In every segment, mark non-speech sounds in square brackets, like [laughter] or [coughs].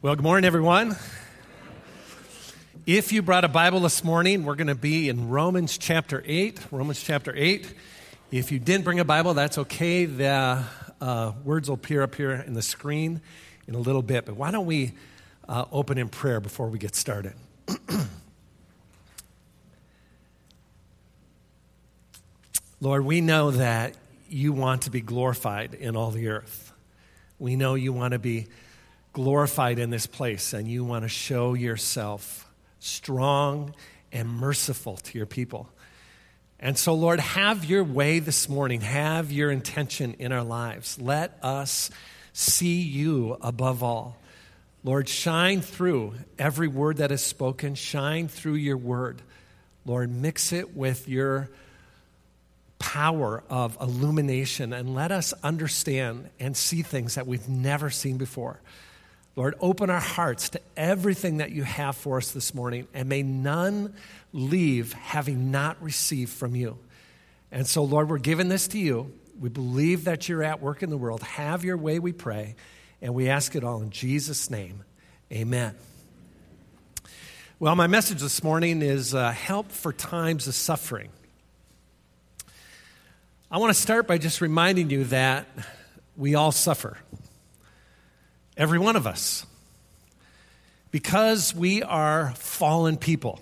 Well, good morning, everyone. If you brought a Bible this morning, we're going to be in Romans chapter 8. Romans chapter 8. If you didn't bring a Bible, that's okay. The uh, words will appear up here in the screen in a little bit. But why don't we uh, open in prayer before we get started? [clears throat] Lord, we know that you want to be glorified in all the earth. We know you want to be glorified in this place and you want to show yourself strong and merciful to your people. And so, Lord, have your way this morning. Have your intention in our lives. Let us see you above all. Lord, shine through every word that is spoken, shine through your word. Lord, mix it with your power of illumination and let us understand and see things that we've never seen before. Lord, open our hearts to everything that you have for us this morning, and may none leave having not received from you. And so, Lord, we're giving this to you. We believe that you're at work in the world. Have your way, we pray. And we ask it all in Jesus' name. Amen. Well, my message this morning is uh, help for times of suffering. I want to start by just reminding you that we all suffer. Every one of us. Because we are fallen people.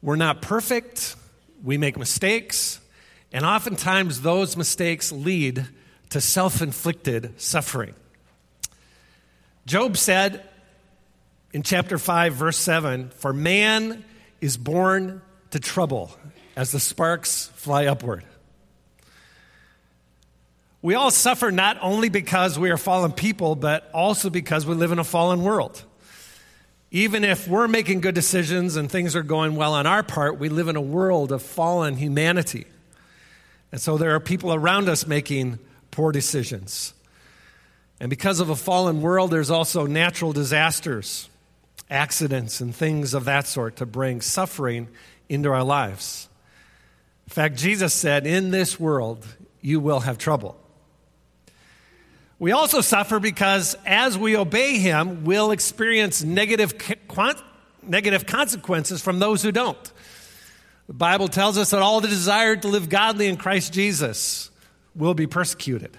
We're not perfect, we make mistakes, and oftentimes those mistakes lead to self inflicted suffering. Job said in chapter 5, verse 7 For man is born to trouble as the sparks fly upward. We all suffer not only because we are fallen people, but also because we live in a fallen world. Even if we're making good decisions and things are going well on our part, we live in a world of fallen humanity. And so there are people around us making poor decisions. And because of a fallen world, there's also natural disasters, accidents, and things of that sort to bring suffering into our lives. In fact, Jesus said, In this world, you will have trouble. We also suffer because as we obey him, we'll experience negative, negative consequences from those who don't. The Bible tells us that all the desire to live godly in Christ Jesus will be persecuted.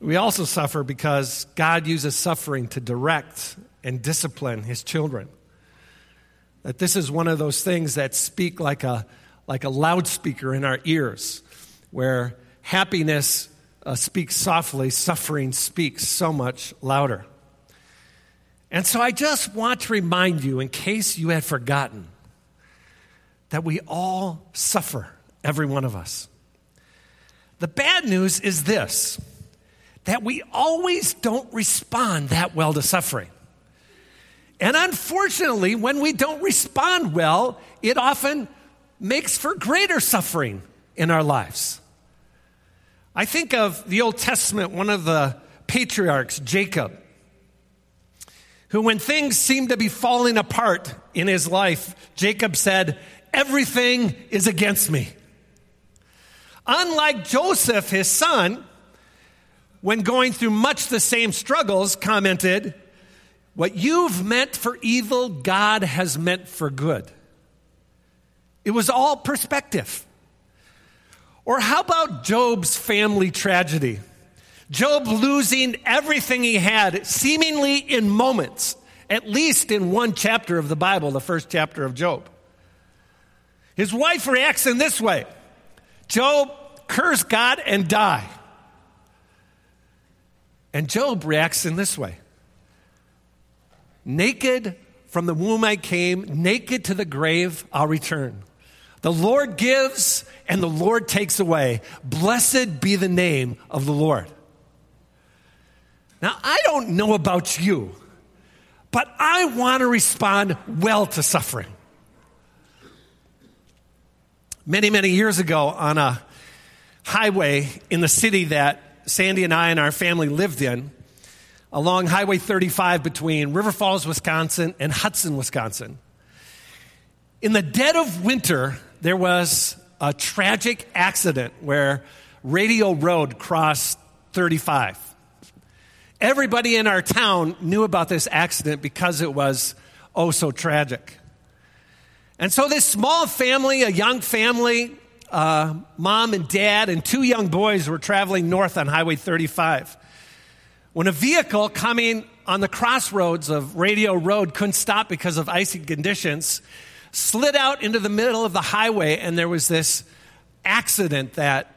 We also suffer because God uses suffering to direct and discipline his children. That this is one of those things that speak like a, like a loudspeaker in our ears, where Happiness uh, speaks softly, suffering speaks so much louder. And so I just want to remind you, in case you had forgotten, that we all suffer, every one of us. The bad news is this that we always don't respond that well to suffering. And unfortunately, when we don't respond well, it often makes for greater suffering in our lives. I think of the Old Testament, one of the patriarchs, Jacob, who, when things seemed to be falling apart in his life, Jacob said, Everything is against me. Unlike Joseph, his son, when going through much the same struggles, commented, What you've meant for evil, God has meant for good. It was all perspective. Or how about Job's family tragedy? Job losing everything he had, seemingly in moments, at least in one chapter of the Bible, the first chapter of Job. His wife reacts in this way Job, curse God and die. And Job reacts in this way Naked from the womb I came, naked to the grave I'll return. The Lord gives and the Lord takes away. Blessed be the name of the Lord. Now, I don't know about you, but I want to respond well to suffering. Many, many years ago, on a highway in the city that Sandy and I and our family lived in, along Highway 35 between River Falls, Wisconsin, and Hudson, Wisconsin. In the dead of winter, there was a tragic accident where Radio Road crossed 35. Everybody in our town knew about this accident because it was oh so tragic. And so, this small family, a young family, uh, mom and dad, and two young boys were traveling north on Highway 35 when a vehicle coming on the crossroads of Radio Road couldn't stop because of icy conditions, slid out into the middle of the highway, and there was this accident that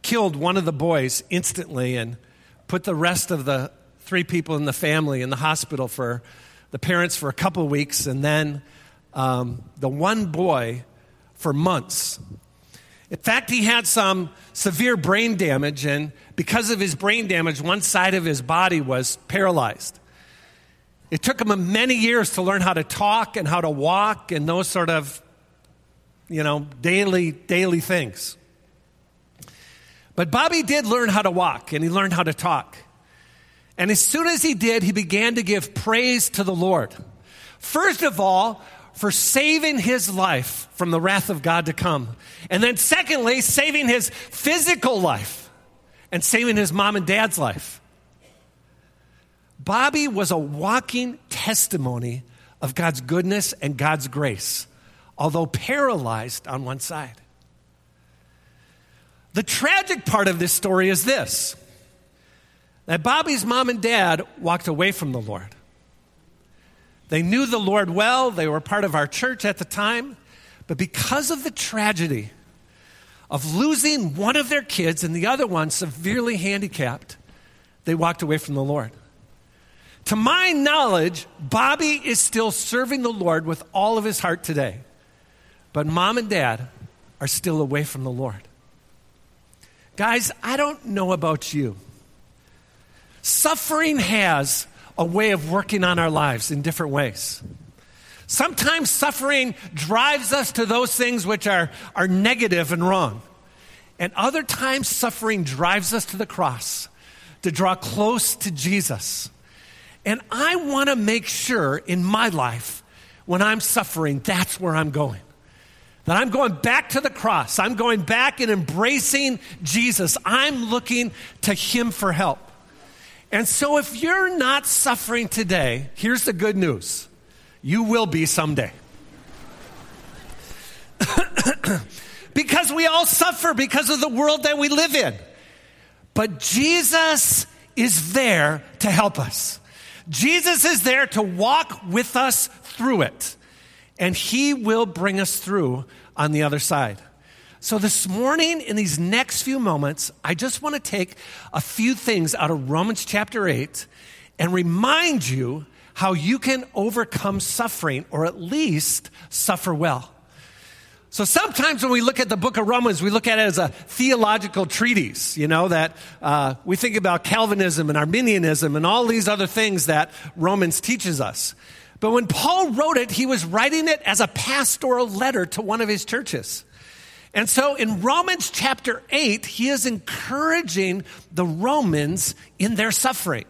killed one of the boys instantly and put the rest of the three people in the family in the hospital for the parents for a couple of weeks, and then um, the one boy for months. In fact, he had some severe brain damage, and because of his brain damage, one side of his body was paralyzed. It took him many years to learn how to talk and how to walk and those sort of, you know, daily, daily things. But Bobby did learn how to walk and he learned how to talk. And as soon as he did, he began to give praise to the Lord. First of all, for saving his life from the wrath of God to come. And then, secondly, saving his physical life and saving his mom and dad's life. Bobby was a walking testimony of God's goodness and God's grace, although paralyzed on one side. The tragic part of this story is this that Bobby's mom and dad walked away from the Lord. They knew the Lord well, they were part of our church at the time, but because of the tragedy of losing one of their kids and the other one severely handicapped, they walked away from the Lord. To my knowledge, Bobby is still serving the Lord with all of his heart today, but mom and dad are still away from the Lord. Guys, I don't know about you. Suffering has a way of working on our lives in different ways. Sometimes suffering drives us to those things which are, are negative and wrong. And other times, suffering drives us to the cross to draw close to Jesus. And I want to make sure in my life, when I'm suffering, that's where I'm going. That I'm going back to the cross. I'm going back and embracing Jesus. I'm looking to Him for help. And so, if you're not suffering today, here's the good news you will be someday. [coughs] because we all suffer because of the world that we live in. But Jesus is there to help us. Jesus is there to walk with us through it. And he will bring us through on the other side. So, this morning, in these next few moments, I just want to take a few things out of Romans chapter 8 and remind you how you can overcome suffering or at least suffer well. So sometimes when we look at the book of Romans, we look at it as a theological treatise, you know, that uh, we think about Calvinism and Arminianism and all these other things that Romans teaches us. But when Paul wrote it, he was writing it as a pastoral letter to one of his churches. And so in Romans chapter 8, he is encouraging the Romans in their suffering.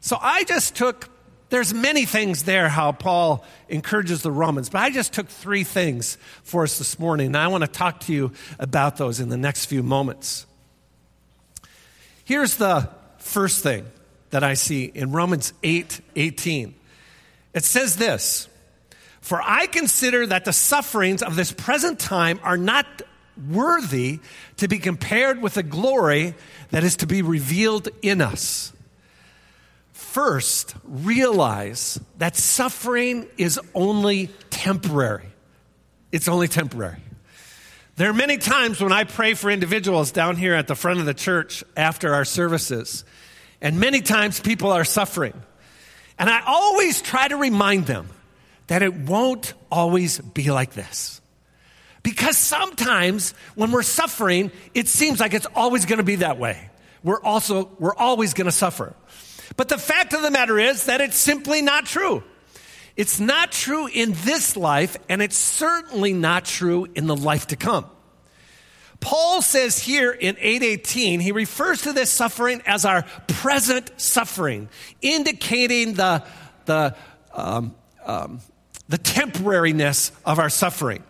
So I just took, there's many things there how Paul encourages the Romans, but I just took three things for us this morning. And I want to talk to you about those in the next few moments. Here's the first thing that I see in Romans 8 18. It says this for I consider that the sufferings of this present time are not worthy to be compared with the glory that is to be revealed in us. First, realize that suffering is only temporary. It's only temporary. There are many times when I pray for individuals down here at the front of the church after our services, and many times people are suffering. And I always try to remind them that it won't always be like this. Because sometimes when we're suffering, it seems like it's always going to be that way. We're also, we're always going to suffer. But the fact of the matter is that it's simply not true. It's not true in this life, and it's certainly not true in the life to come. Paul says here in 818, he refers to this suffering as our present suffering, indicating the, the um, um, the temporariness of our suffering.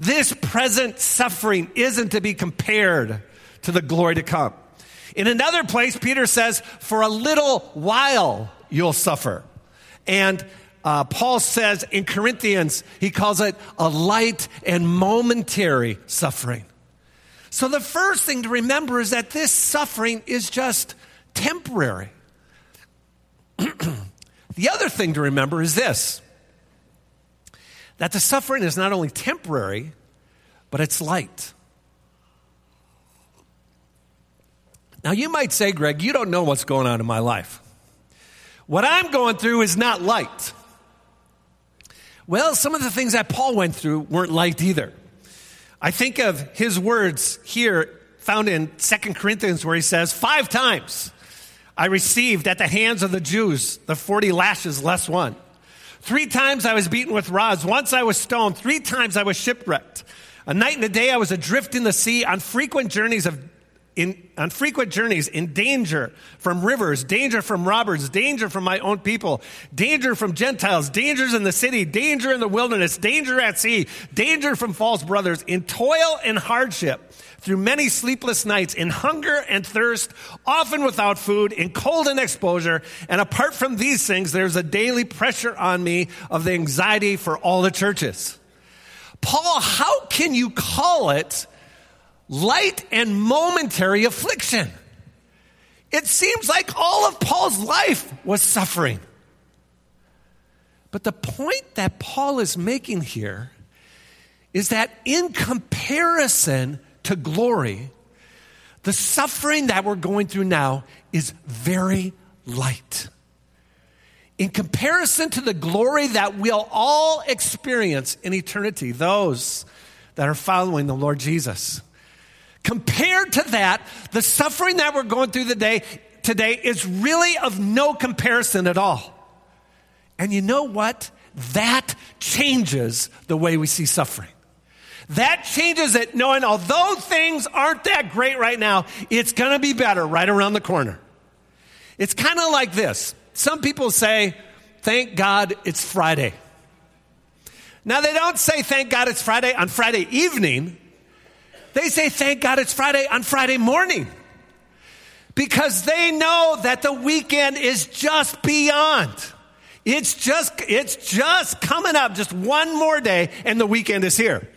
This present suffering isn't to be compared to the glory to come. In another place, Peter says, For a little while you'll suffer. And uh, Paul says in Corinthians, he calls it a light and momentary suffering. So the first thing to remember is that this suffering is just temporary. [clears throat] the other thing to remember is this that the suffering is not only temporary, but it's light. Now, you might say, Greg, you don't know what's going on in my life. What I'm going through is not light. Well, some of the things that Paul went through weren't light either. I think of his words here found in Second Corinthians where he says, Five times I received at the hands of the Jews the 40 lashes less one. Three times I was beaten with rods. Once I was stoned. Three times I was shipwrecked. A night and a day I was adrift in the sea on frequent journeys of in, on frequent journeys in danger from rivers, danger from robbers, danger from my own people, danger from Gentiles, dangers in the city, danger in the wilderness, danger at sea, danger from false brothers, in toil and hardship, through many sleepless nights, in hunger and thirst, often without food, in cold and exposure. And apart from these things, there's a daily pressure on me of the anxiety for all the churches. Paul, how can you call it light and momentary affliction. It seems like all of Paul's life was suffering. But the point that Paul is making here is that in comparison to glory, the suffering that we're going through now is very light. In comparison to the glory that we'll all experience in eternity, those that are following the Lord Jesus. Compared to that, the suffering that we're going through the day, today is really of no comparison at all. And you know what? That changes the way we see suffering. That changes it, knowing although things aren't that great right now, it's going to be better right around the corner. It's kind of like this. Some people say, Thank God it's Friday. Now, they don't say, Thank God it's Friday on Friday evening. They say, thank God it's Friday on Friday morning. Because they know that the weekend is just beyond. It's just, it's just coming up, just one more day, and the weekend is here.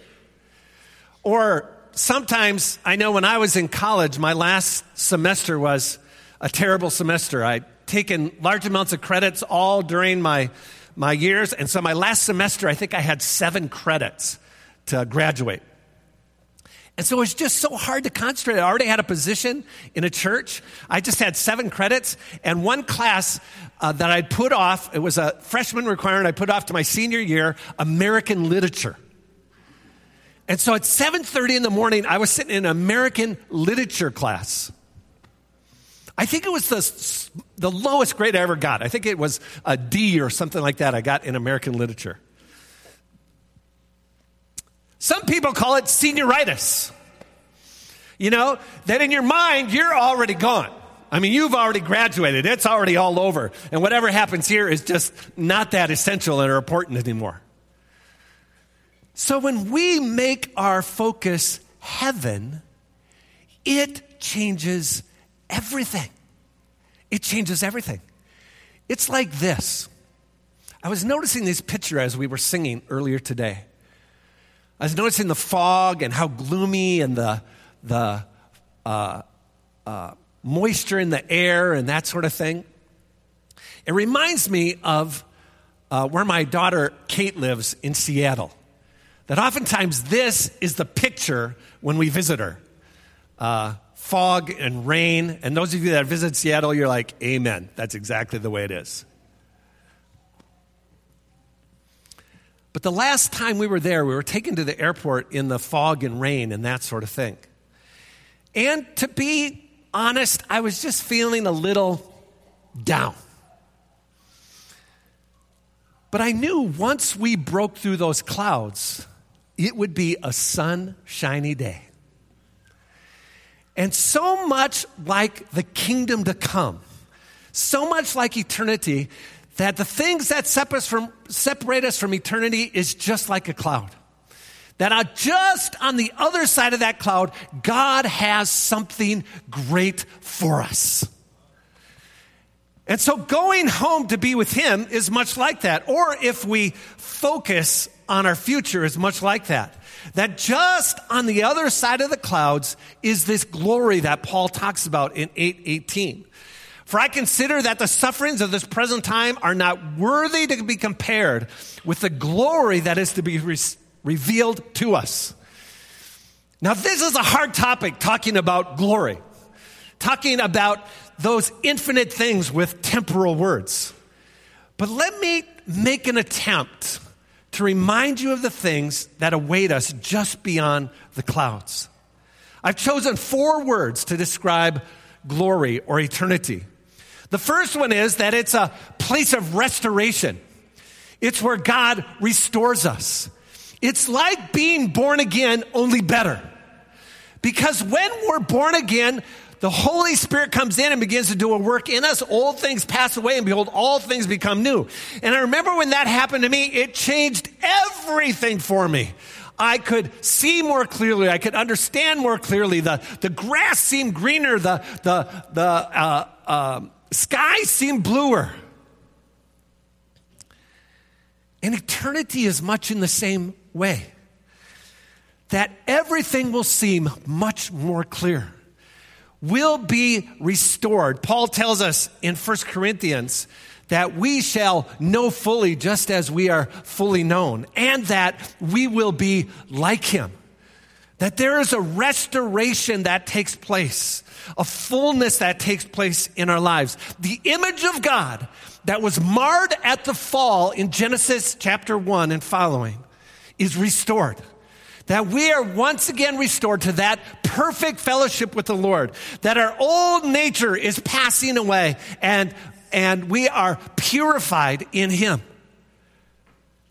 Or sometimes, I know when I was in college, my last semester was a terrible semester. I'd taken large amounts of credits all during my, my years, and so my last semester, I think I had seven credits to graduate. And so it was just so hard to concentrate. I already had a position in a church. I just had seven credits and one class uh, that I'd put off. It was a freshman requirement I put off to my senior year, American literature. And so at 7:30 in the morning, I was sitting in an American literature class. I think it was the, the lowest grade I ever got. I think it was a D or something like that I got in American literature. Some people call it senioritis. You know, that in your mind, you're already gone. I mean, you've already graduated. It's already all over. And whatever happens here is just not that essential or important anymore. So when we make our focus heaven, it changes everything. It changes everything. It's like this. I was noticing this picture as we were singing earlier today. I was noticing the fog and how gloomy and the, the uh, uh, moisture in the air and that sort of thing. It reminds me of uh, where my daughter Kate lives in Seattle. That oftentimes this is the picture when we visit her uh, fog and rain. And those of you that visit Seattle, you're like, Amen. That's exactly the way it is. But the last time we were there, we were taken to the airport in the fog and rain and that sort of thing. And to be honest, I was just feeling a little down. But I knew once we broke through those clouds, it would be a sunshiny day. And so much like the kingdom to come, so much like eternity, that the things that separate us from, eternity is just like a cloud. that just on the other side of that cloud, God has something great for us. And so going home to be with Him is much like that. Or if we focus on our future, is much like that. That just on the other side of the clouds is this glory that Paul talks about in 818. For I consider that the sufferings of this present time are not worthy to be compared with the glory that is to be re- revealed to us. Now, this is a hard topic talking about glory, talking about those infinite things with temporal words. But let me make an attempt to remind you of the things that await us just beyond the clouds. I've chosen four words to describe glory or eternity. The first one is that it's a place of restoration. It's where God restores us. It's like being born again, only better. Because when we're born again, the Holy Spirit comes in and begins to do a work in us. Old things pass away, and behold, all things become new. And I remember when that happened to me, it changed everything for me. I could see more clearly. I could understand more clearly. The, the grass seemed greener. The, the, the uh, uh, sky seemed bluer. And eternity is much in the same way. That everything will seem much more clear will be restored. Paul tells us in 1 Corinthians that we shall know fully just as we are fully known, and that we will be like him. That there is a restoration that takes place, a fullness that takes place in our lives. The image of God that was marred at the fall in Genesis chapter 1 and following is restored that we are once again restored to that perfect fellowship with the Lord, that our old nature is passing away and, and we are purified in Him.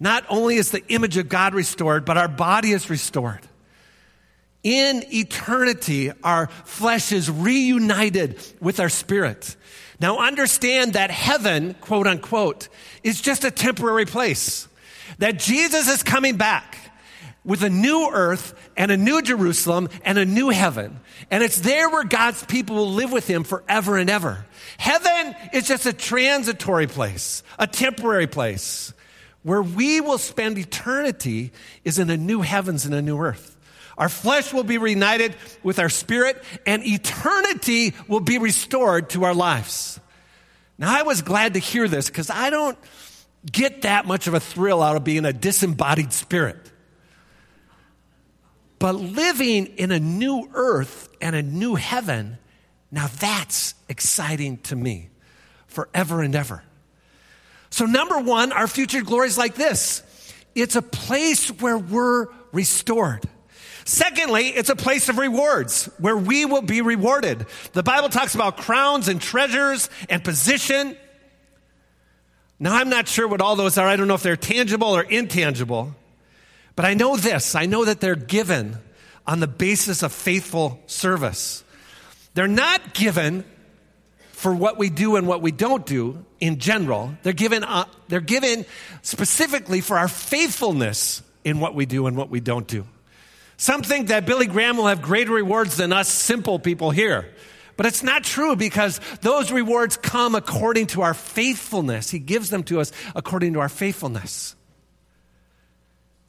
Not only is the image of God restored, but our body is restored. In eternity, our flesh is reunited with our spirit. Now understand that heaven, quote unquote, is just a temporary place. That Jesus is coming back with a new earth and a new Jerusalem and a new heaven. And it's there where God's people will live with him forever and ever. Heaven is just a transitory place, a temporary place. Where we will spend eternity is in a new heavens and a new earth. Our flesh will be reunited with our spirit, and eternity will be restored to our lives. Now, I was glad to hear this because I don't get that much of a thrill out of being a disembodied spirit. But living in a new earth and a new heaven, now that's exciting to me forever and ever. So, number one, our future glory is like this it's a place where we're restored. Secondly, it's a place of rewards where we will be rewarded. The Bible talks about crowns and treasures and position. Now, I'm not sure what all those are. I don't know if they're tangible or intangible. But I know this I know that they're given on the basis of faithful service. They're not given for what we do and what we don't do in general. They're given, uh, they're given specifically for our faithfulness in what we do and what we don't do. Something that Billy Graham will have greater rewards than us simple people here. But it's not true because those rewards come according to our faithfulness. He gives them to us according to our faithfulness.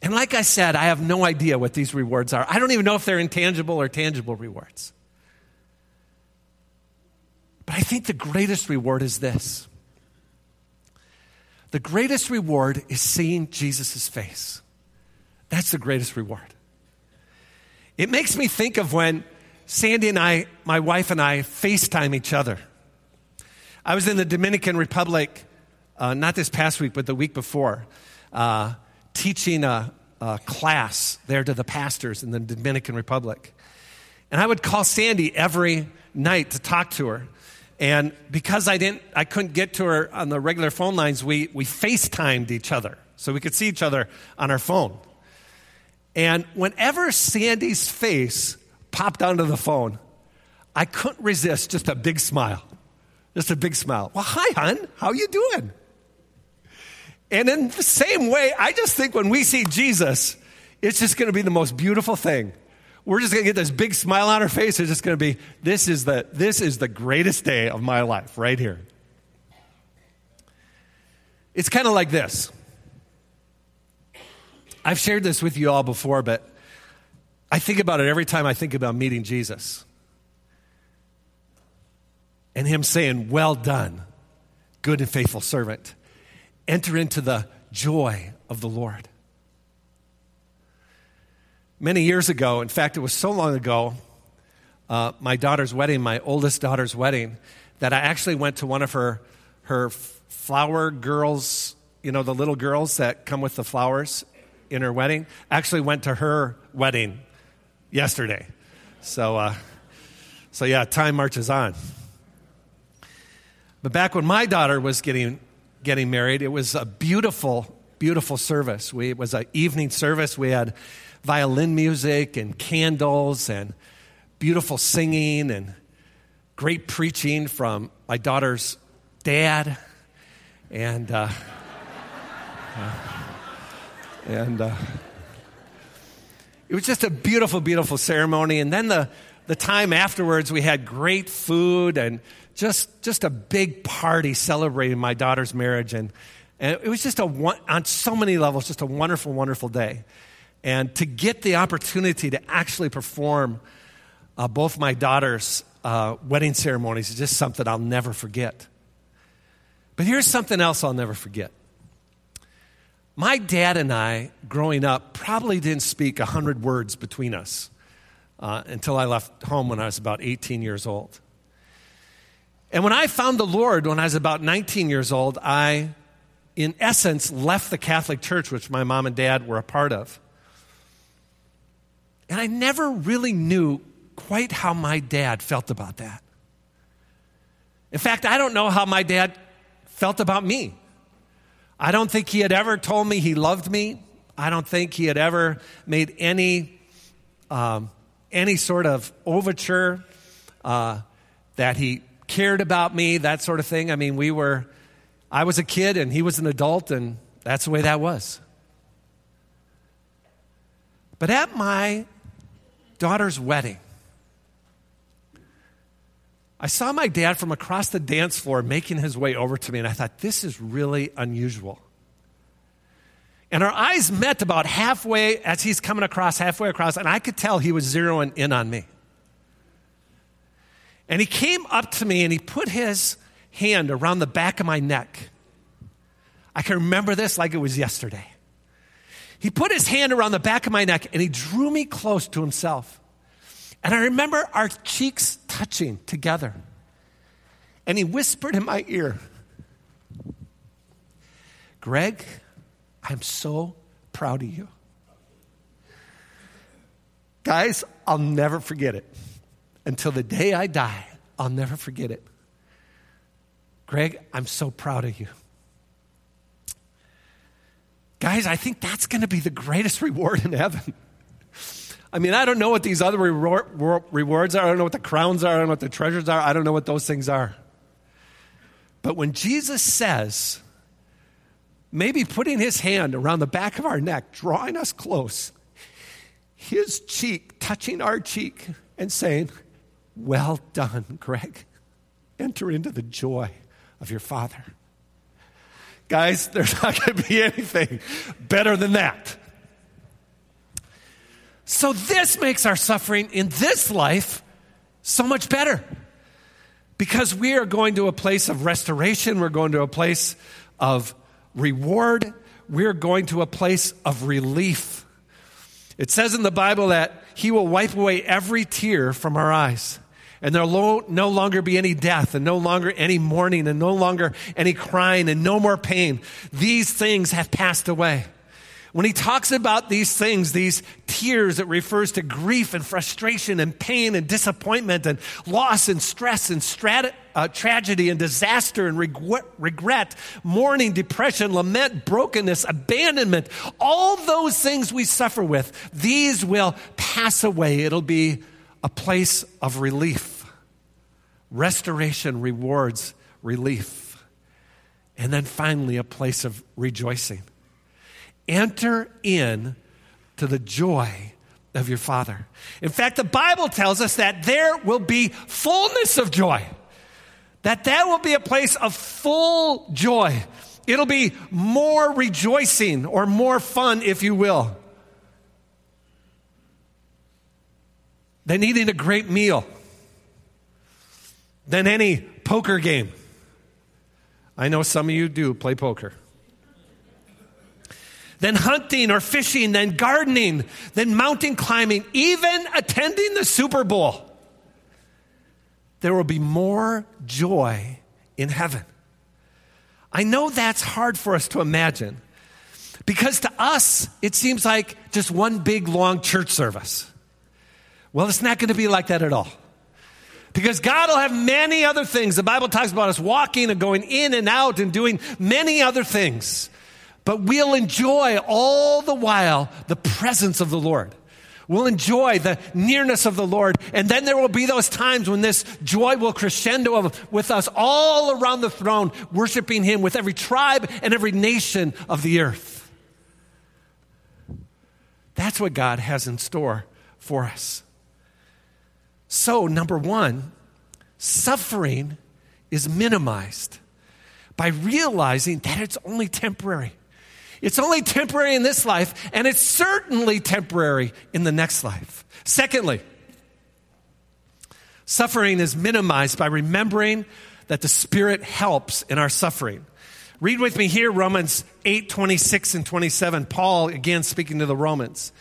And like I said, I have no idea what these rewards are. I don't even know if they're intangible or tangible rewards. But I think the greatest reward is this the greatest reward is seeing Jesus' face. That's the greatest reward. It makes me think of when Sandy and I, my wife and I, FaceTime each other. I was in the Dominican Republic, uh, not this past week, but the week before. Uh, teaching a, a class there to the pastors in the Dominican Republic. And I would call Sandy every night to talk to her. And because I didn't, I couldn't get to her on the regular phone lines, we, we FaceTimed each other so we could see each other on our phone. And whenever Sandy's face popped onto the phone, I couldn't resist just a big smile. Just a big smile. Well, hi, hon. How you doing? And in the same way, I just think when we see Jesus, it's just going to be the most beautiful thing. We're just going to get this big smile on our face. It's just going to be, this is, the, this is the greatest day of my life right here. It's kind of like this. I've shared this with you all before, but I think about it every time I think about meeting Jesus and Him saying, Well done, good and faithful servant. Enter into the joy of the Lord. Many years ago, in fact, it was so long ago, uh, my daughter's wedding, my oldest daughter's wedding, that I actually went to one of her, her flower girls, you know, the little girls that come with the flowers in her wedding. Actually went to her wedding yesterday. So, uh, so yeah, time marches on. But back when my daughter was getting, getting married, it was a beautiful, beautiful service. We, it was an evening service. We had violin music and candles and beautiful singing and great preaching from my daughter's dad. And, uh, [laughs] uh, and uh, it was just a beautiful, beautiful ceremony. And then the, the time afterwards, we had great food and just, just a big party celebrating my daughter's marriage. And, and it was just a, on so many levels, just a wonderful, wonderful day. And to get the opportunity to actually perform uh, both my daughter's uh, wedding ceremonies is just something I'll never forget. But here's something else I'll never forget. My dad and I, growing up, probably didn't speak a hundred words between us uh, until I left home when I was about 18 years old. And when I found the Lord when I was about 19 years old, I, in essence, left the Catholic Church, which my mom and dad were a part of. And I never really knew quite how my dad felt about that. In fact, I don't know how my dad felt about me. I don't think he had ever told me he loved me. I don't think he had ever made any, um, any sort of overture uh, that he cared about me, that sort of thing. I mean, we were, I was a kid and he was an adult, and that's the way that was. But at my daughter's wedding, I saw my dad from across the dance floor making his way over to me, and I thought, this is really unusual. And our eyes met about halfway as he's coming across, halfway across, and I could tell he was zeroing in on me. And he came up to me and he put his hand around the back of my neck. I can remember this like it was yesterday. He put his hand around the back of my neck and he drew me close to himself. And I remember our cheeks touching together. And he whispered in my ear, Greg, I'm so proud of you. Guys, I'll never forget it. Until the day I die, I'll never forget it. Greg, I'm so proud of you. Guys, I think that's going to be the greatest [laughs] reward in heaven. I mean, I don't know what these other rewards are. I don't know what the crowns are. I don't know what the treasures are. I don't know what those things are. But when Jesus says, maybe putting his hand around the back of our neck, drawing us close, his cheek touching our cheek and saying, Well done, Greg. Enter into the joy of your Father. Guys, [laughs] there's not going to be anything better than that. So, this makes our suffering in this life so much better because we are going to a place of restoration, we're going to a place of reward, we're going to a place of relief. It says in the Bible that He will wipe away every tear from our eyes. And there'll no longer be any death, and no longer any mourning, and no longer any crying, and no more pain. These things have passed away. When he talks about these things, these tears, it refers to grief and frustration and pain and disappointment and loss and stress and strat- uh, tragedy and disaster and regret, regret, mourning, depression, lament, brokenness, abandonment. All those things we suffer with, these will pass away. It'll be a place of relief. Restoration rewards relief. And then finally, a place of rejoicing enter in to the joy of your Father. In fact, the Bible tells us that there will be fullness of joy. That that will be a place of full joy. It'll be more rejoicing or more fun, if you will, than eating a great meal, than any poker game. I know some of you do play poker then hunting or fishing, then gardening, then mountain climbing, even attending the Super Bowl. There will be more joy in heaven. I know that's hard for us to imagine because to us, it seems like just one big long church service. Well, it's not going to be like that at all. Because God will have many other things. The Bible talks about us walking and going in and out and doing many other things but we'll enjoy all the while the presence of the Lord. We'll enjoy the nearness of the Lord. And then there will be those times when this joy will crescendo with us all around the throne, worshiping Him with every tribe and every nation of the earth. That's what God has in store for us. So, number one, suffering is minimized by realizing that it's only temporary. It's only temporary in this life, and it's certainly temporary in the next life. Secondly, suffering is minimized by remembering that the Spirit helps in our suffering. Read with me here Romans 8 26 and 27. Paul, again speaking to the Romans.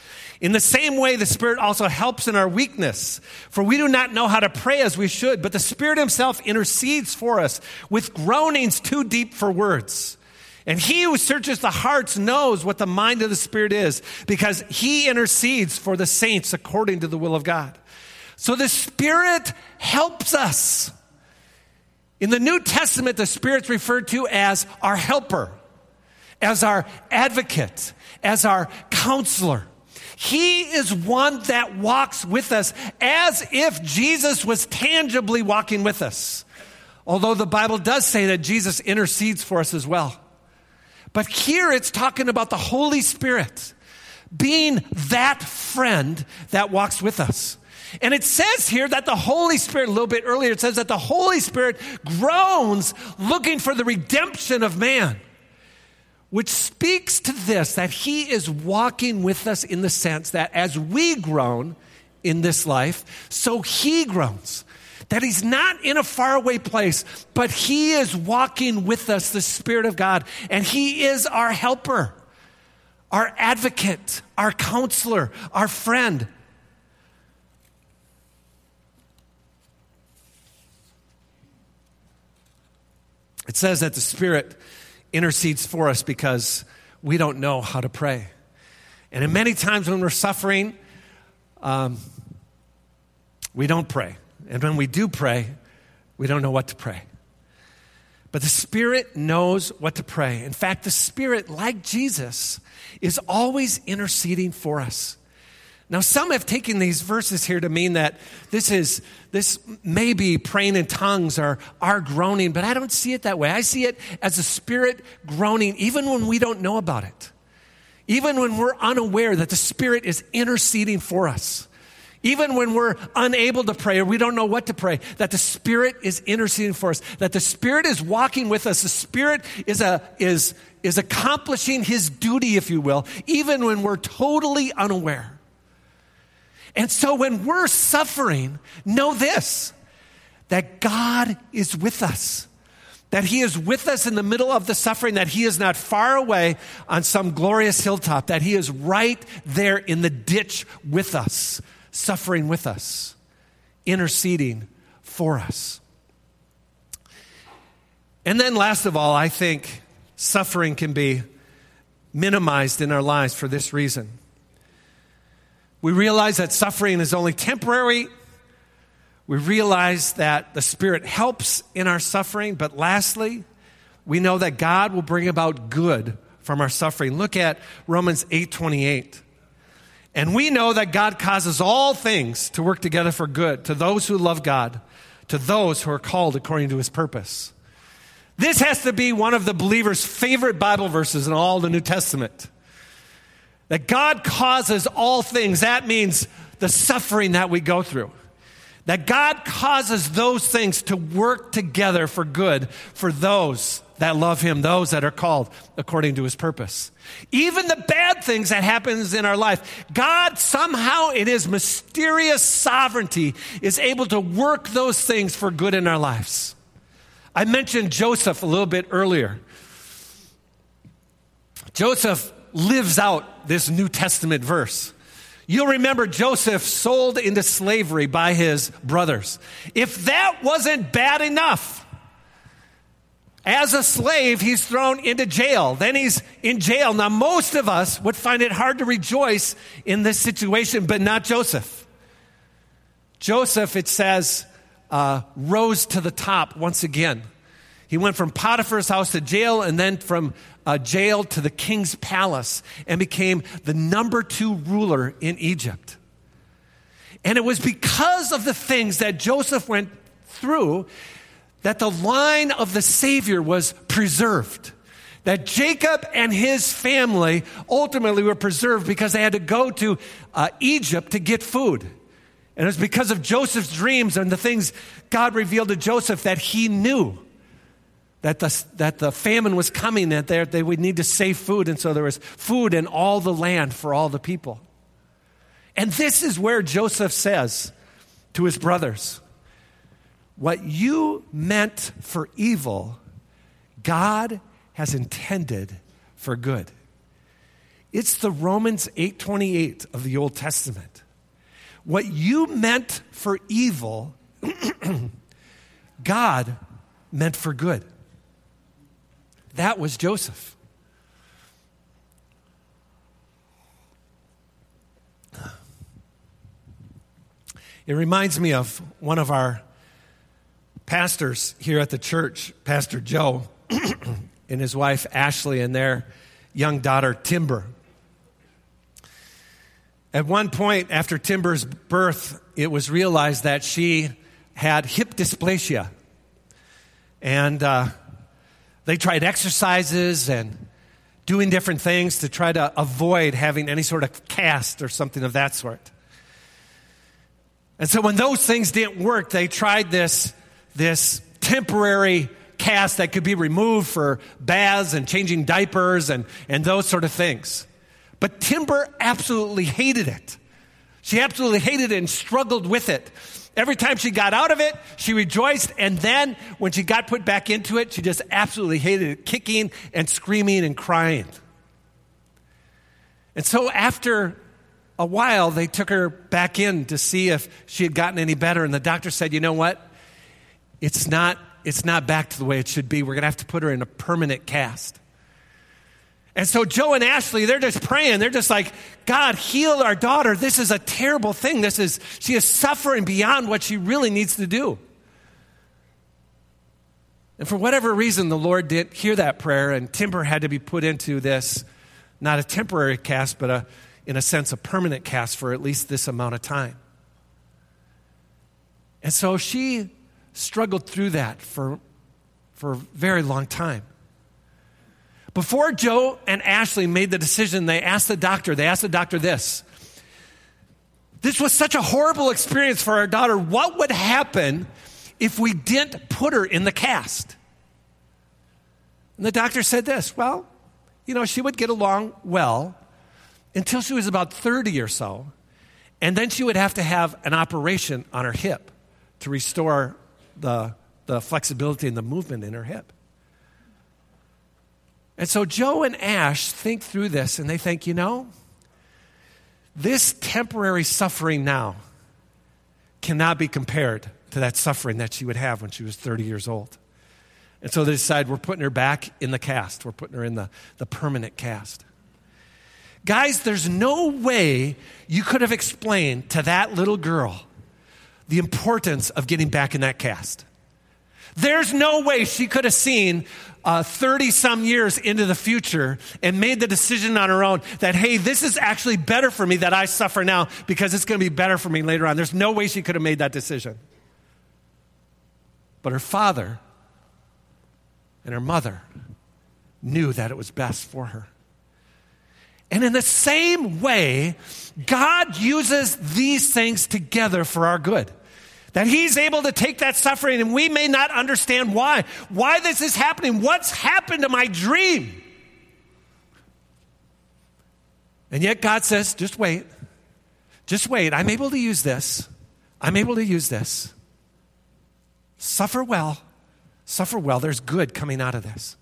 In the same way, the Spirit also helps in our weakness. For we do not know how to pray as we should, but the Spirit Himself intercedes for us with groanings too deep for words. And he who searches the hearts knows what the mind of the Spirit is because he intercedes for the saints according to the will of God. So the Spirit helps us. In the New Testament, the Spirit's referred to as our helper, as our advocate, as our counselor. He is one that walks with us as if Jesus was tangibly walking with us. Although the Bible does say that Jesus intercedes for us as well. But here it's talking about the Holy Spirit being that friend that walks with us. And it says here that the Holy Spirit, a little bit earlier, it says that the Holy Spirit groans looking for the redemption of man, which speaks to this that He is walking with us in the sense that as we groan in this life, so He groans that he's not in a faraway place, but he is walking with us, the Spirit of God, and he is our helper, our advocate, our counselor, our friend. It says that the Spirit intercedes for us because we don't know how to pray. And in many times when we're suffering, um, we don't pray. And when we do pray, we don't know what to pray. But the Spirit knows what to pray. In fact, the Spirit, like Jesus, is always interceding for us. Now, some have taken these verses here to mean that this is, this may be praying in tongues or our groaning, but I don't see it that way. I see it as a spirit groaning, even when we don't know about it. Even when we're unaware that the Spirit is interceding for us. Even when we're unable to pray or we don't know what to pray, that the Spirit is interceding for us, that the Spirit is walking with us. The Spirit is, a, is, is accomplishing His duty, if you will, even when we're totally unaware. And so when we're suffering, know this that God is with us. That He is with us in the middle of the suffering, that He is not far away on some glorious hilltop, that He is right there in the ditch with us suffering with us, interceding for us. And then, last of all, I think suffering can be minimized in our lives for this reason. We realize that suffering is only temporary. We realize that the Spirit helps in our suffering. But lastly, we know that God will bring about good from our suffering. Look at Romans 8 28. And we know that God causes all things to work together for good to those who love God, to those who are called according to his purpose. This has to be one of the believer's favorite Bible verses in all the New Testament. That God causes all things. That means the suffering that we go through. That God causes those things to work together for good for those that love him, those that are called according to his purpose. Even the bad things that happens in our life, God somehow in his mysterious sovereignty is able to work those things for good in our lives. I mentioned Joseph a little bit earlier. Joseph lives out this New Testament verse. You'll remember Joseph sold into slavery by his brothers. If that wasn't bad enough, as a slave, he's thrown into jail. Then he's in jail. Now, most of us would find it hard to rejoice in this situation, but not Joseph. Joseph, it says, uh, rose to the top once again. He went from Potiphar's house to jail and then from uh, jail to the king's palace and became the number two ruler in Egypt. And it was because of the things that Joseph went through that the line of the Savior was preserved. That Jacob and his family ultimately were preserved because they had to go to uh, Egypt to get food. And it was because of Joseph's dreams and the things God revealed to Joseph that he knew that the, that the famine was coming, that they, they would need to save food. And so there was food in all the land for all the people. And this is where Joseph says to his brothers, what you meant for evil, God has intended for good. It's the Romans 8:28 of the Old Testament. What you meant for evil, [clears throat] God meant for good. That was Joseph. It reminds me of one of our pastors here at the church, Pastor Joe [clears throat] and his wife Ashley and their young daughter Timber. At one point after Timber's birth, it was realized that she had hip dysplasia. And uh, they tried exercises and doing different things to try to avoid having any sort of cast or something of that sort. And so when those things didn't work, they tried this this temporary cast that could be removed for baths and changing diapers and, and those sort of things. But Timber absolutely hated it. She absolutely hated it and struggled with it. Every time she got out of it, she rejoiced. And then when she got put back into it, she just absolutely hated it, kicking and screaming and crying. And so after a while, they took her back in to see if she had gotten any better. And the doctor said, you know what? it's not, it's not back to the way it should be. We're going to have to put her in a permanent cast. And so Joe and Ashley, they're just praying. They're just like, God, heal our daughter. This is a terrible thing. This is, she is suffering beyond what she really needs to do. And for whatever reason, the Lord didn't hear that prayer, and Timber had to be put into this, not a temporary cast, but a, in a sense, a permanent cast for at least this amount of time. And so she struggled through that for, for a very long time. Before Joe and Ashley made the decision, they asked the doctor, they asked the doctor this. This was such a horrible experience for our daughter. What would happen if we didn't put her in the cast? And the doctor said this Well, you know, she would get along well until she was about 30 or so, and then she would have to have an operation on her hip to restore the, the flexibility and the movement in her hip. And so Joe and Ash think through this and they think, you know, this temporary suffering now cannot be compared to that suffering that she would have when she was 30 years old. And so they decide we're putting her back in the cast, we're putting her in the, the permanent cast. Guys, there's no way you could have explained to that little girl the importance of getting back in that cast. There's no way she could have seen 30 uh, some years into the future and made the decision on her own that, hey, this is actually better for me that I suffer now because it's going to be better for me later on. There's no way she could have made that decision. But her father and her mother knew that it was best for her. And in the same way, God uses these things together for our good. That He's able to take that suffering and we may not understand why. Why this is happening. What's happened to my dream? And yet God says, just wait. Just wait. I'm able to use this. I'm able to use this. Suffer well. Suffer well. There's good coming out of this.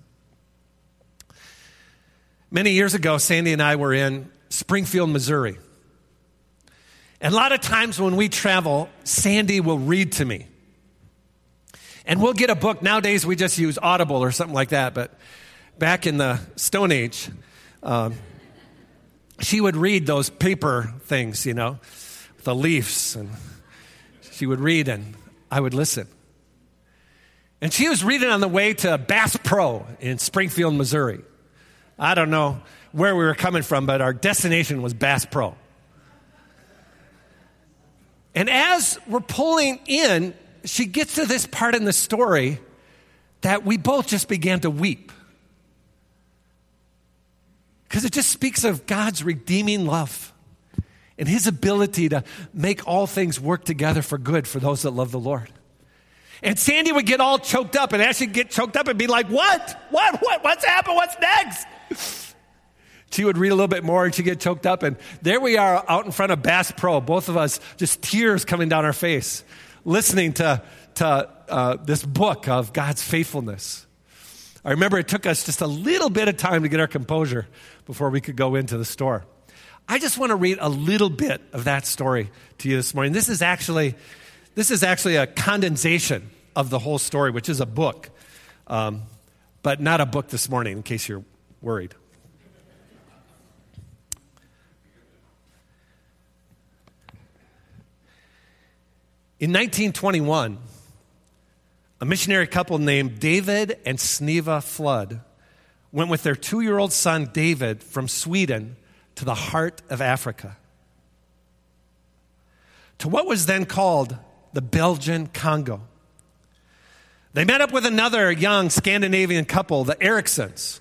Many years ago, Sandy and I were in Springfield, Missouri. And a lot of times when we travel, Sandy will read to me. And we'll get a book. Nowadays, we just use Audible or something like that. But back in the Stone Age, um, she would read those paper things, you know, the leaves. And she would read, and I would listen. And she was reading on the way to Bass Pro in Springfield, Missouri. I don't know where we were coming from, but our destination was Bass Pro. And as we're pulling in, she gets to this part in the story that we both just began to weep. Because it just speaks of God's redeeming love and his ability to make all things work together for good for those that love the Lord. And Sandy would get all choked up, and as she'd get choked up and be like, What? What? What? What's happened? What's next? She would read a little bit more and she'd get choked up. And there we are out in front of Bass Pro, both of us, just tears coming down our face, listening to, to uh, this book of God's faithfulness. I remember it took us just a little bit of time to get our composure before we could go into the store. I just want to read a little bit of that story to you this morning. This is actually, this is actually a condensation of the whole story, which is a book, um, but not a book this morning, in case you're worried. In 1921, a missionary couple named David and Sneva Flood went with their two year old son David from Sweden to the heart of Africa, to what was then called the Belgian Congo. They met up with another young Scandinavian couple, the Ericsons,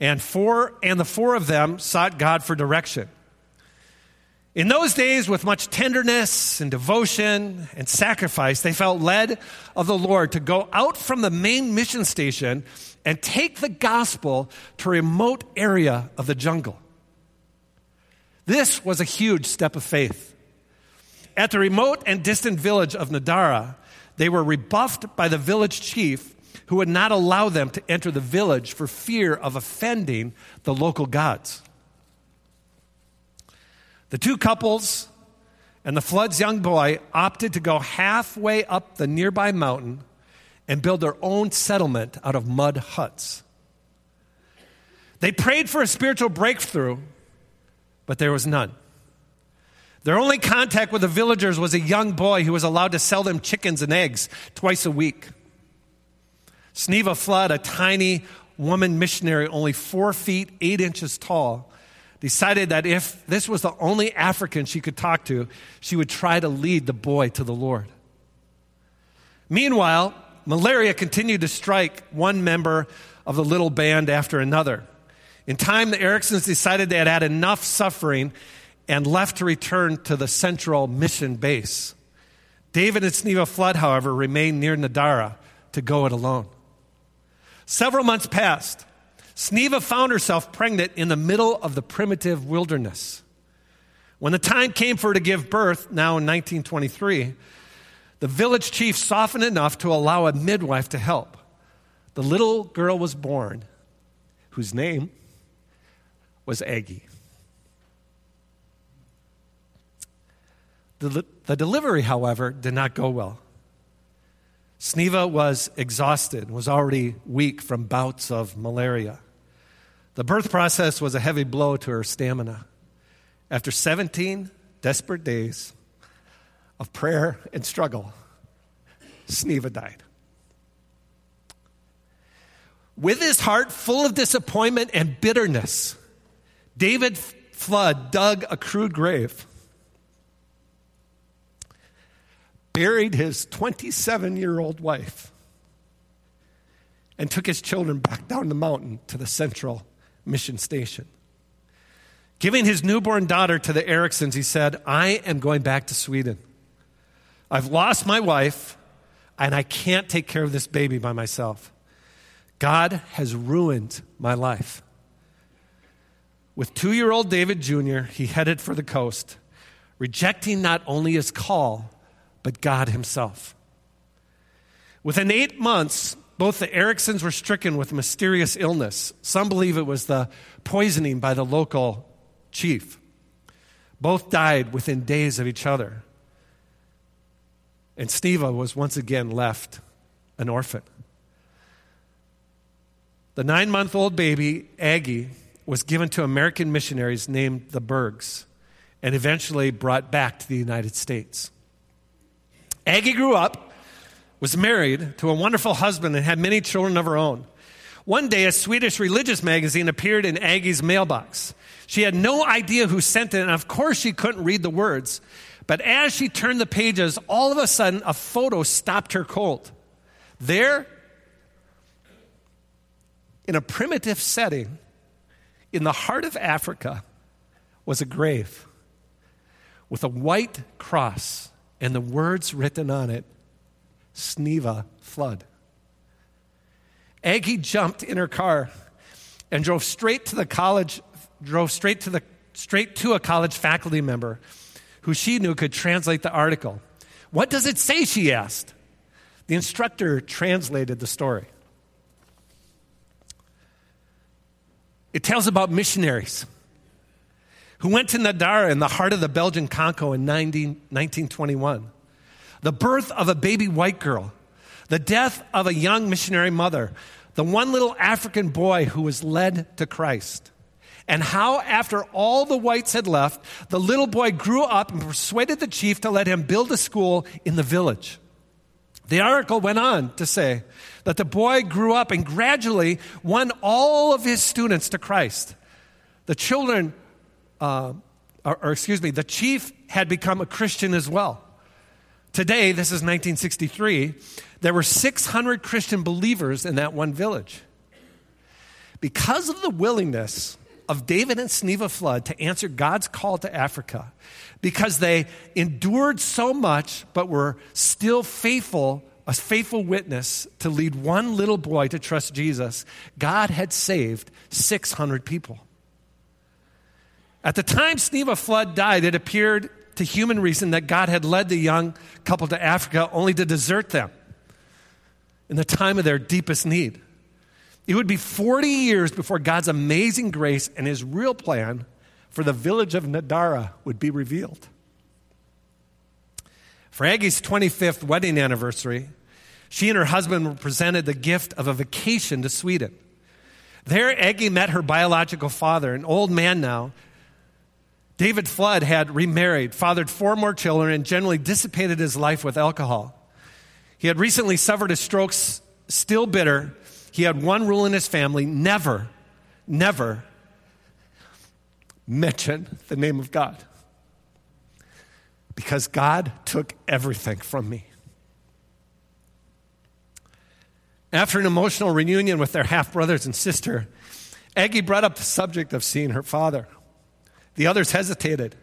and four and the four of them sought God for direction. In those days, with much tenderness and devotion and sacrifice, they felt led of the Lord to go out from the main mission station and take the gospel to a remote area of the jungle. This was a huge step of faith. At the remote and distant village of Nadara, they were rebuffed by the village chief who would not allow them to enter the village for fear of offending the local gods. The two couples and the flood's young boy opted to go halfway up the nearby mountain and build their own settlement out of mud huts. They prayed for a spiritual breakthrough, but there was none. Their only contact with the villagers was a young boy who was allowed to sell them chickens and eggs twice a week. Sneva Flood, a tiny woman missionary, only four feet, eight inches tall, decided that if this was the only African she could talk to, she would try to lead the boy to the Lord. Meanwhile, malaria continued to strike one member of the little band after another. In time, the Ericsons decided they had had enough suffering and left to return to the central mission base. David and Sneva Flood, however, remained near Nadara to go it alone. Several months passed. Sneva found herself pregnant in the middle of the primitive wilderness. When the time came for her to give birth, now in 1923, the village chief softened enough to allow a midwife to help. The little girl was born, whose name was Aggie. The, the delivery, however, did not go well. Sneva was exhausted, was already weak from bouts of malaria. The birth process was a heavy blow to her stamina. After 17 desperate days of prayer and struggle, Sneva died. With his heart full of disappointment and bitterness, David Flood dug a crude grave, buried his 27 year old wife, and took his children back down the mountain to the central mission station. Giving his newborn daughter to the Ericsons, he said, I am going back to Sweden. I've lost my wife, and I can't take care of this baby by myself. God has ruined my life. With two year old David Jr., he headed for the coast, rejecting not only his call, but God himself. Within eight months, both the Ericsons were stricken with mysterious illness. Some believe it was the poisoning by the local chief. Both died within days of each other. And Sneva was once again left an orphan. The nine month old baby, Aggie, was given to American missionaries named the Bergs and eventually brought back to the United States. Aggie grew up, was married to a wonderful husband, and had many children of her own. One day, a Swedish religious magazine appeared in Aggie's mailbox. She had no idea who sent it, and of course, she couldn't read the words. But as she turned the pages, all of a sudden, a photo stopped her cold. There, in a primitive setting, in the heart of Africa, was a grave with a white cross and the words written on it Sneva flood. Aggie jumped in her car and drove straight to the college, drove straight to the straight to a college faculty member who she knew could translate the article. What does it say? she asked. The instructor translated the story. It tells about missionaries who went to Nadara in the heart of the Belgian Congo in 19, 1921. The birth of a baby white girl, the death of a young missionary mother, the one little African boy who was led to Christ. And how, after all the whites had left, the little boy grew up and persuaded the chief to let him build a school in the village. The article went on to say that the boy grew up and gradually won all of his students to Christ. The children uh, or, or excuse me, the chief had become a Christian as well. Today, this is 1963, there were 600 Christian believers in that one village. Because of the willingness of David and Sneva Flood to answer God's call to Africa, because they endured so much but were still faithful, a faithful witness to lead one little boy to trust Jesus, God had saved 600 people. At the time Sneva Flood died, it appeared to human reason that God had led the young couple to Africa only to desert them in the time of their deepest need. It would be 40 years before God's amazing grace and his real plan for the village of Nadara would be revealed. For Aggie's 25th wedding anniversary, she and her husband were presented the gift of a vacation to Sweden. There, Aggie met her biological father, an old man now, David Flood had remarried, fathered four more children, and generally dissipated his life with alcohol. He had recently suffered a stroke, still bitter. He had one rule in his family never, never mention the name of God. Because God took everything from me. After an emotional reunion with their half brothers and sister, Aggie brought up the subject of seeing her father. The others hesitated.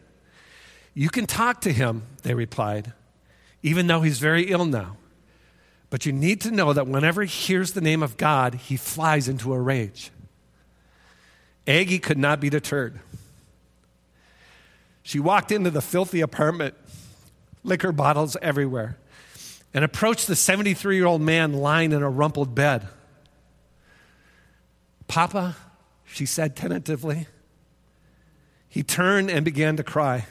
You can talk to him, they replied, even though he's very ill now. But you need to know that whenever he hears the name of God, he flies into a rage. Aggie could not be deterred. She walked into the filthy apartment, liquor bottles everywhere, and approached the 73 year old man lying in a rumpled bed. Papa, she said tentatively, he turned and began to cry.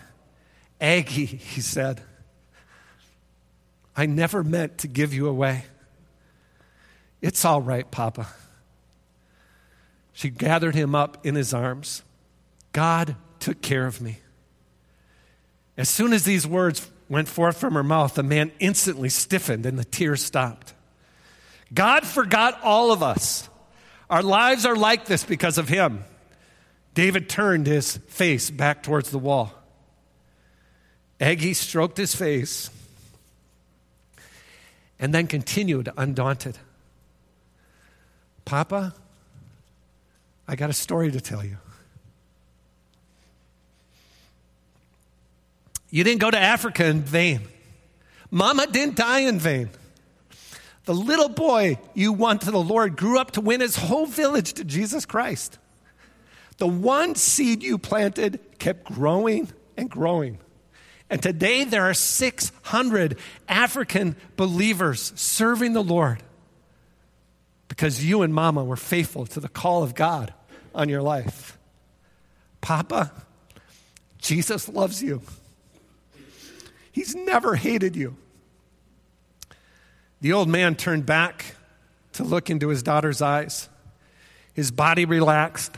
Aggie, he said, I never meant to give you away. It's all right, Papa. She gathered him up in his arms. God took care of me. As soon as these words went forth from her mouth, the man instantly stiffened and the tears stopped. God forgot all of us. Our lives are like this because of him. David turned his face back towards the wall. Aggie stroked his face and then continued undaunted. Papa, I got a story to tell you. You didn't go to Africa in vain. Mama didn't die in vain. The little boy you won to the Lord grew up to win his whole village to Jesus Christ. The one seed you planted kept growing and growing. And today there are 600 African believers serving the Lord because you and mama were faithful to the call of God on your life. Papa, Jesus loves you. He's never hated you. The old man turned back to look into his daughter's eyes. His body relaxed.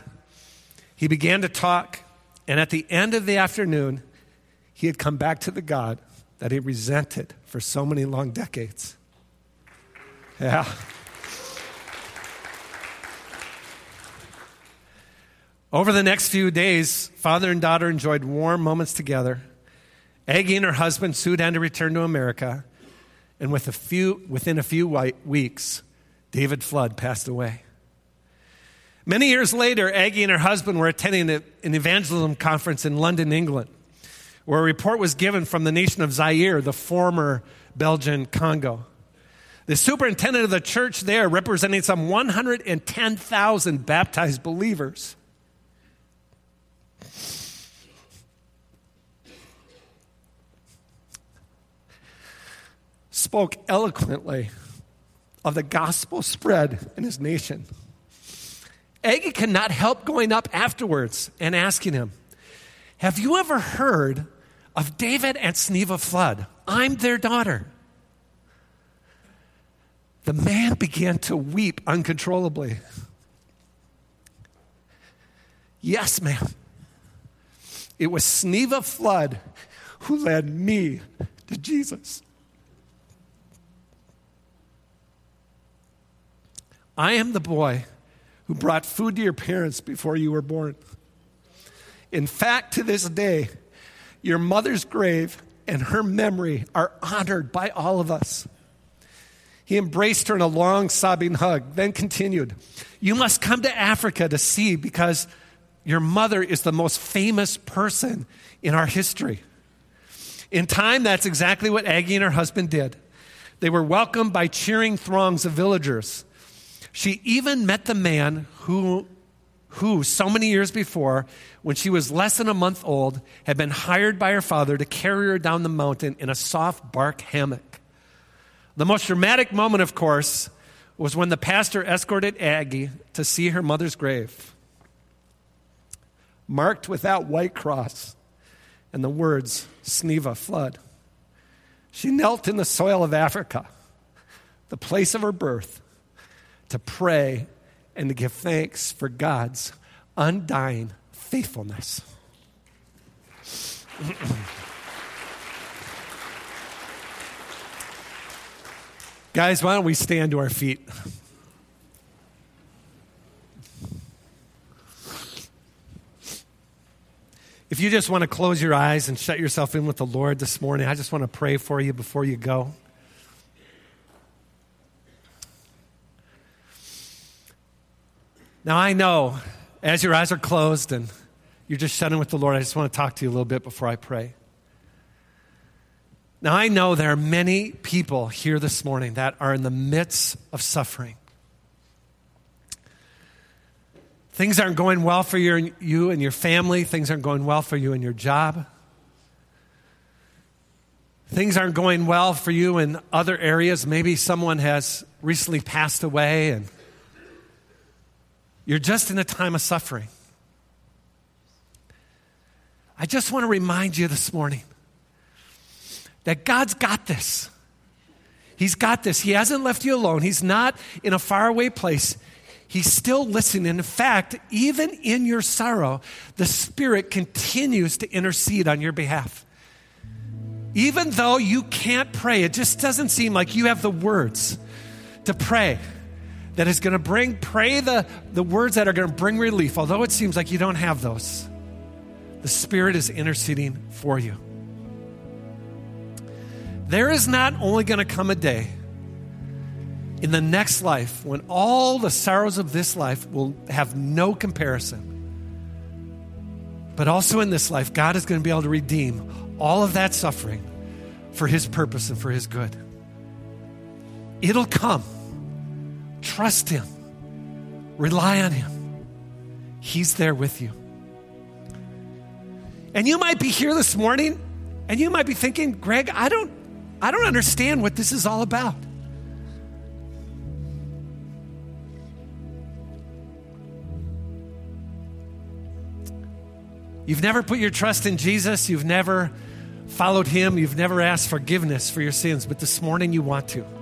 He began to talk, and at the end of the afternoon, he had come back to the God that he resented for so many long decades. Yeah. Over the next few days, father and daughter enjoyed warm moments together. Aggie and her husband sued had to return to America, and with a few, within a few weeks, David Flood passed away. Many years later, Aggie and her husband were attending an evangelism conference in London, England, where a report was given from the nation of Zaire, the former Belgian Congo. The superintendent of the church there, representing some 110,000 baptized believers, spoke eloquently of the gospel spread in his nation. Aggie cannot help going up afterwards and asking him, Have you ever heard of David and Sneva Flood? I'm their daughter. The man began to weep uncontrollably. Yes, ma'am. It was Sneva Flood who led me to Jesus. I am the boy who brought food to your parents before you were born. In fact, to this day, your mother's grave and her memory are honored by all of us. He embraced her in a long, sobbing hug, then continued, You must come to Africa to see because your mother is the most famous person in our history. In time, that's exactly what Aggie and her husband did. They were welcomed by cheering throngs of villagers. She even met the man who, who, so many years before, when she was less than a month old, had been hired by her father to carry her down the mountain in a soft bark hammock. The most dramatic moment, of course, was when the pastor escorted Aggie to see her mother's grave, marked with that white cross and the words, Sneva Flood. She knelt in the soil of Africa, the place of her birth to pray and to give thanks for God's undying faithfulness. [clears throat] Guys, why don't we stand to our feet? If you just want to close your eyes and shut yourself in with the Lord this morning, I just want to pray for you before you go. Now, I know as your eyes are closed and you're just shutting with the Lord, I just want to talk to you a little bit before I pray. Now, I know there are many people here this morning that are in the midst of suffering. Things aren't going well for you, you and your family. Things aren't going well for you and your job. Things aren't going well for you in other areas. Maybe someone has recently passed away and you're just in a time of suffering. I just want to remind you this morning that God's got this. He's got this. He hasn't left you alone. He's not in a faraway place. He's still listening. In fact, even in your sorrow, the Spirit continues to intercede on your behalf. Even though you can't pray, it just doesn't seem like you have the words to pray that is going to bring, pray the, the words that are going to bring relief, although it seems like you don't have those. The Spirit is interceding for you. There is not only going to come a day in the next life when all the sorrows of this life will have no comparison, but also in this life, God is going to be able to redeem all of that suffering for His purpose and for His good. It'll come. Trust Him, rely on Him. He's there with you. And you might be here this morning and you might be thinking, Greg, I don't, I don't understand what this is all about. You've never put your trust in Jesus. You've never followed him. You've never asked forgiveness for your sins. But this morning you want to.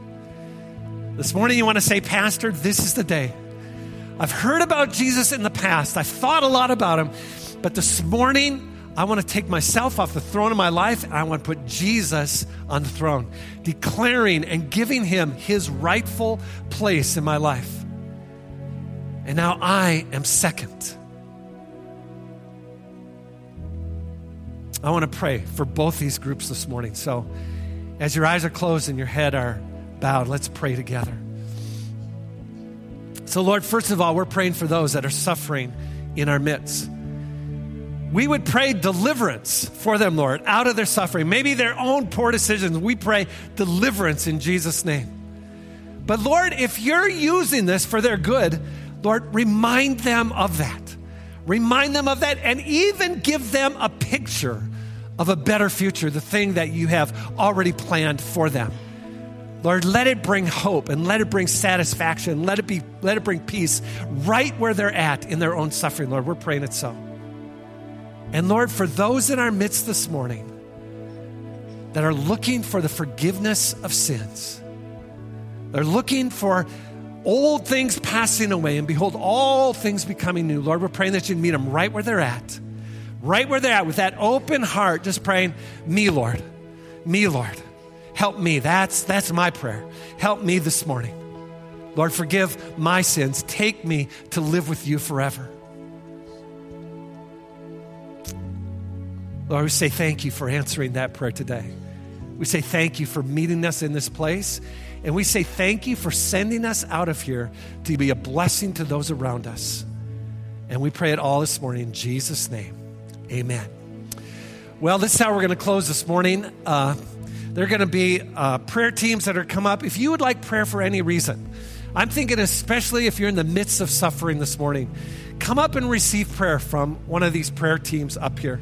This morning you want to say, Pastor, this is the day. I've heard about Jesus in the past. I've thought a lot about him. But this morning, I want to take myself off the throne of my life and I want to put Jesus on the throne, declaring and giving him his rightful place in my life. And now I am second. I want to pray for both these groups this morning. So, as your eyes are closed and your head are bowed, let's pray together. So, Lord, first of all, we're praying for those that are suffering in our midst. We would pray deliverance for them, Lord, out of their suffering, maybe their own poor decisions. We pray deliverance in Jesus' name. But Lord, if you're using this for their good, Lord, remind them of that. Remind them of that and even give them a picture of a better future, the thing that you have already planned for them. Lord, let it bring hope and let it bring satisfaction. Let it be let it bring peace right where they're at in their own suffering, Lord. We're praying it so. And Lord, for those in our midst this morning that are looking for the forgiveness of sins, they're looking for old things passing away, and behold, all things becoming new. Lord, we're praying that you meet them right where they're at, right where they're at, with that open heart, just praying, Me, Lord, me, Lord, help me. That's, that's my prayer. Help me this morning. Lord, forgive my sins. Take me to live with you forever. Lord, we say thank you for answering that prayer today. We say thank you for meeting us in this place. And we say thank you for sending us out of here to be a blessing to those around us. And we pray it all this morning in Jesus' name. Amen. Well, this is how we're going to close this morning. Uh, there are going to be uh, prayer teams that are come up. If you would like prayer for any reason, I'm thinking especially if you're in the midst of suffering this morning, come up and receive prayer from one of these prayer teams up here.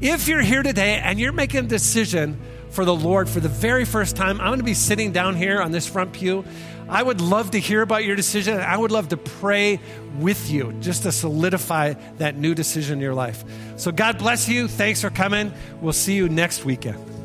If you're here today and you're making a decision for the Lord for the very first time, I'm going to be sitting down here on this front pew. I would love to hear about your decision. I would love to pray with you just to solidify that new decision in your life. So, God bless you. Thanks for coming. We'll see you next weekend.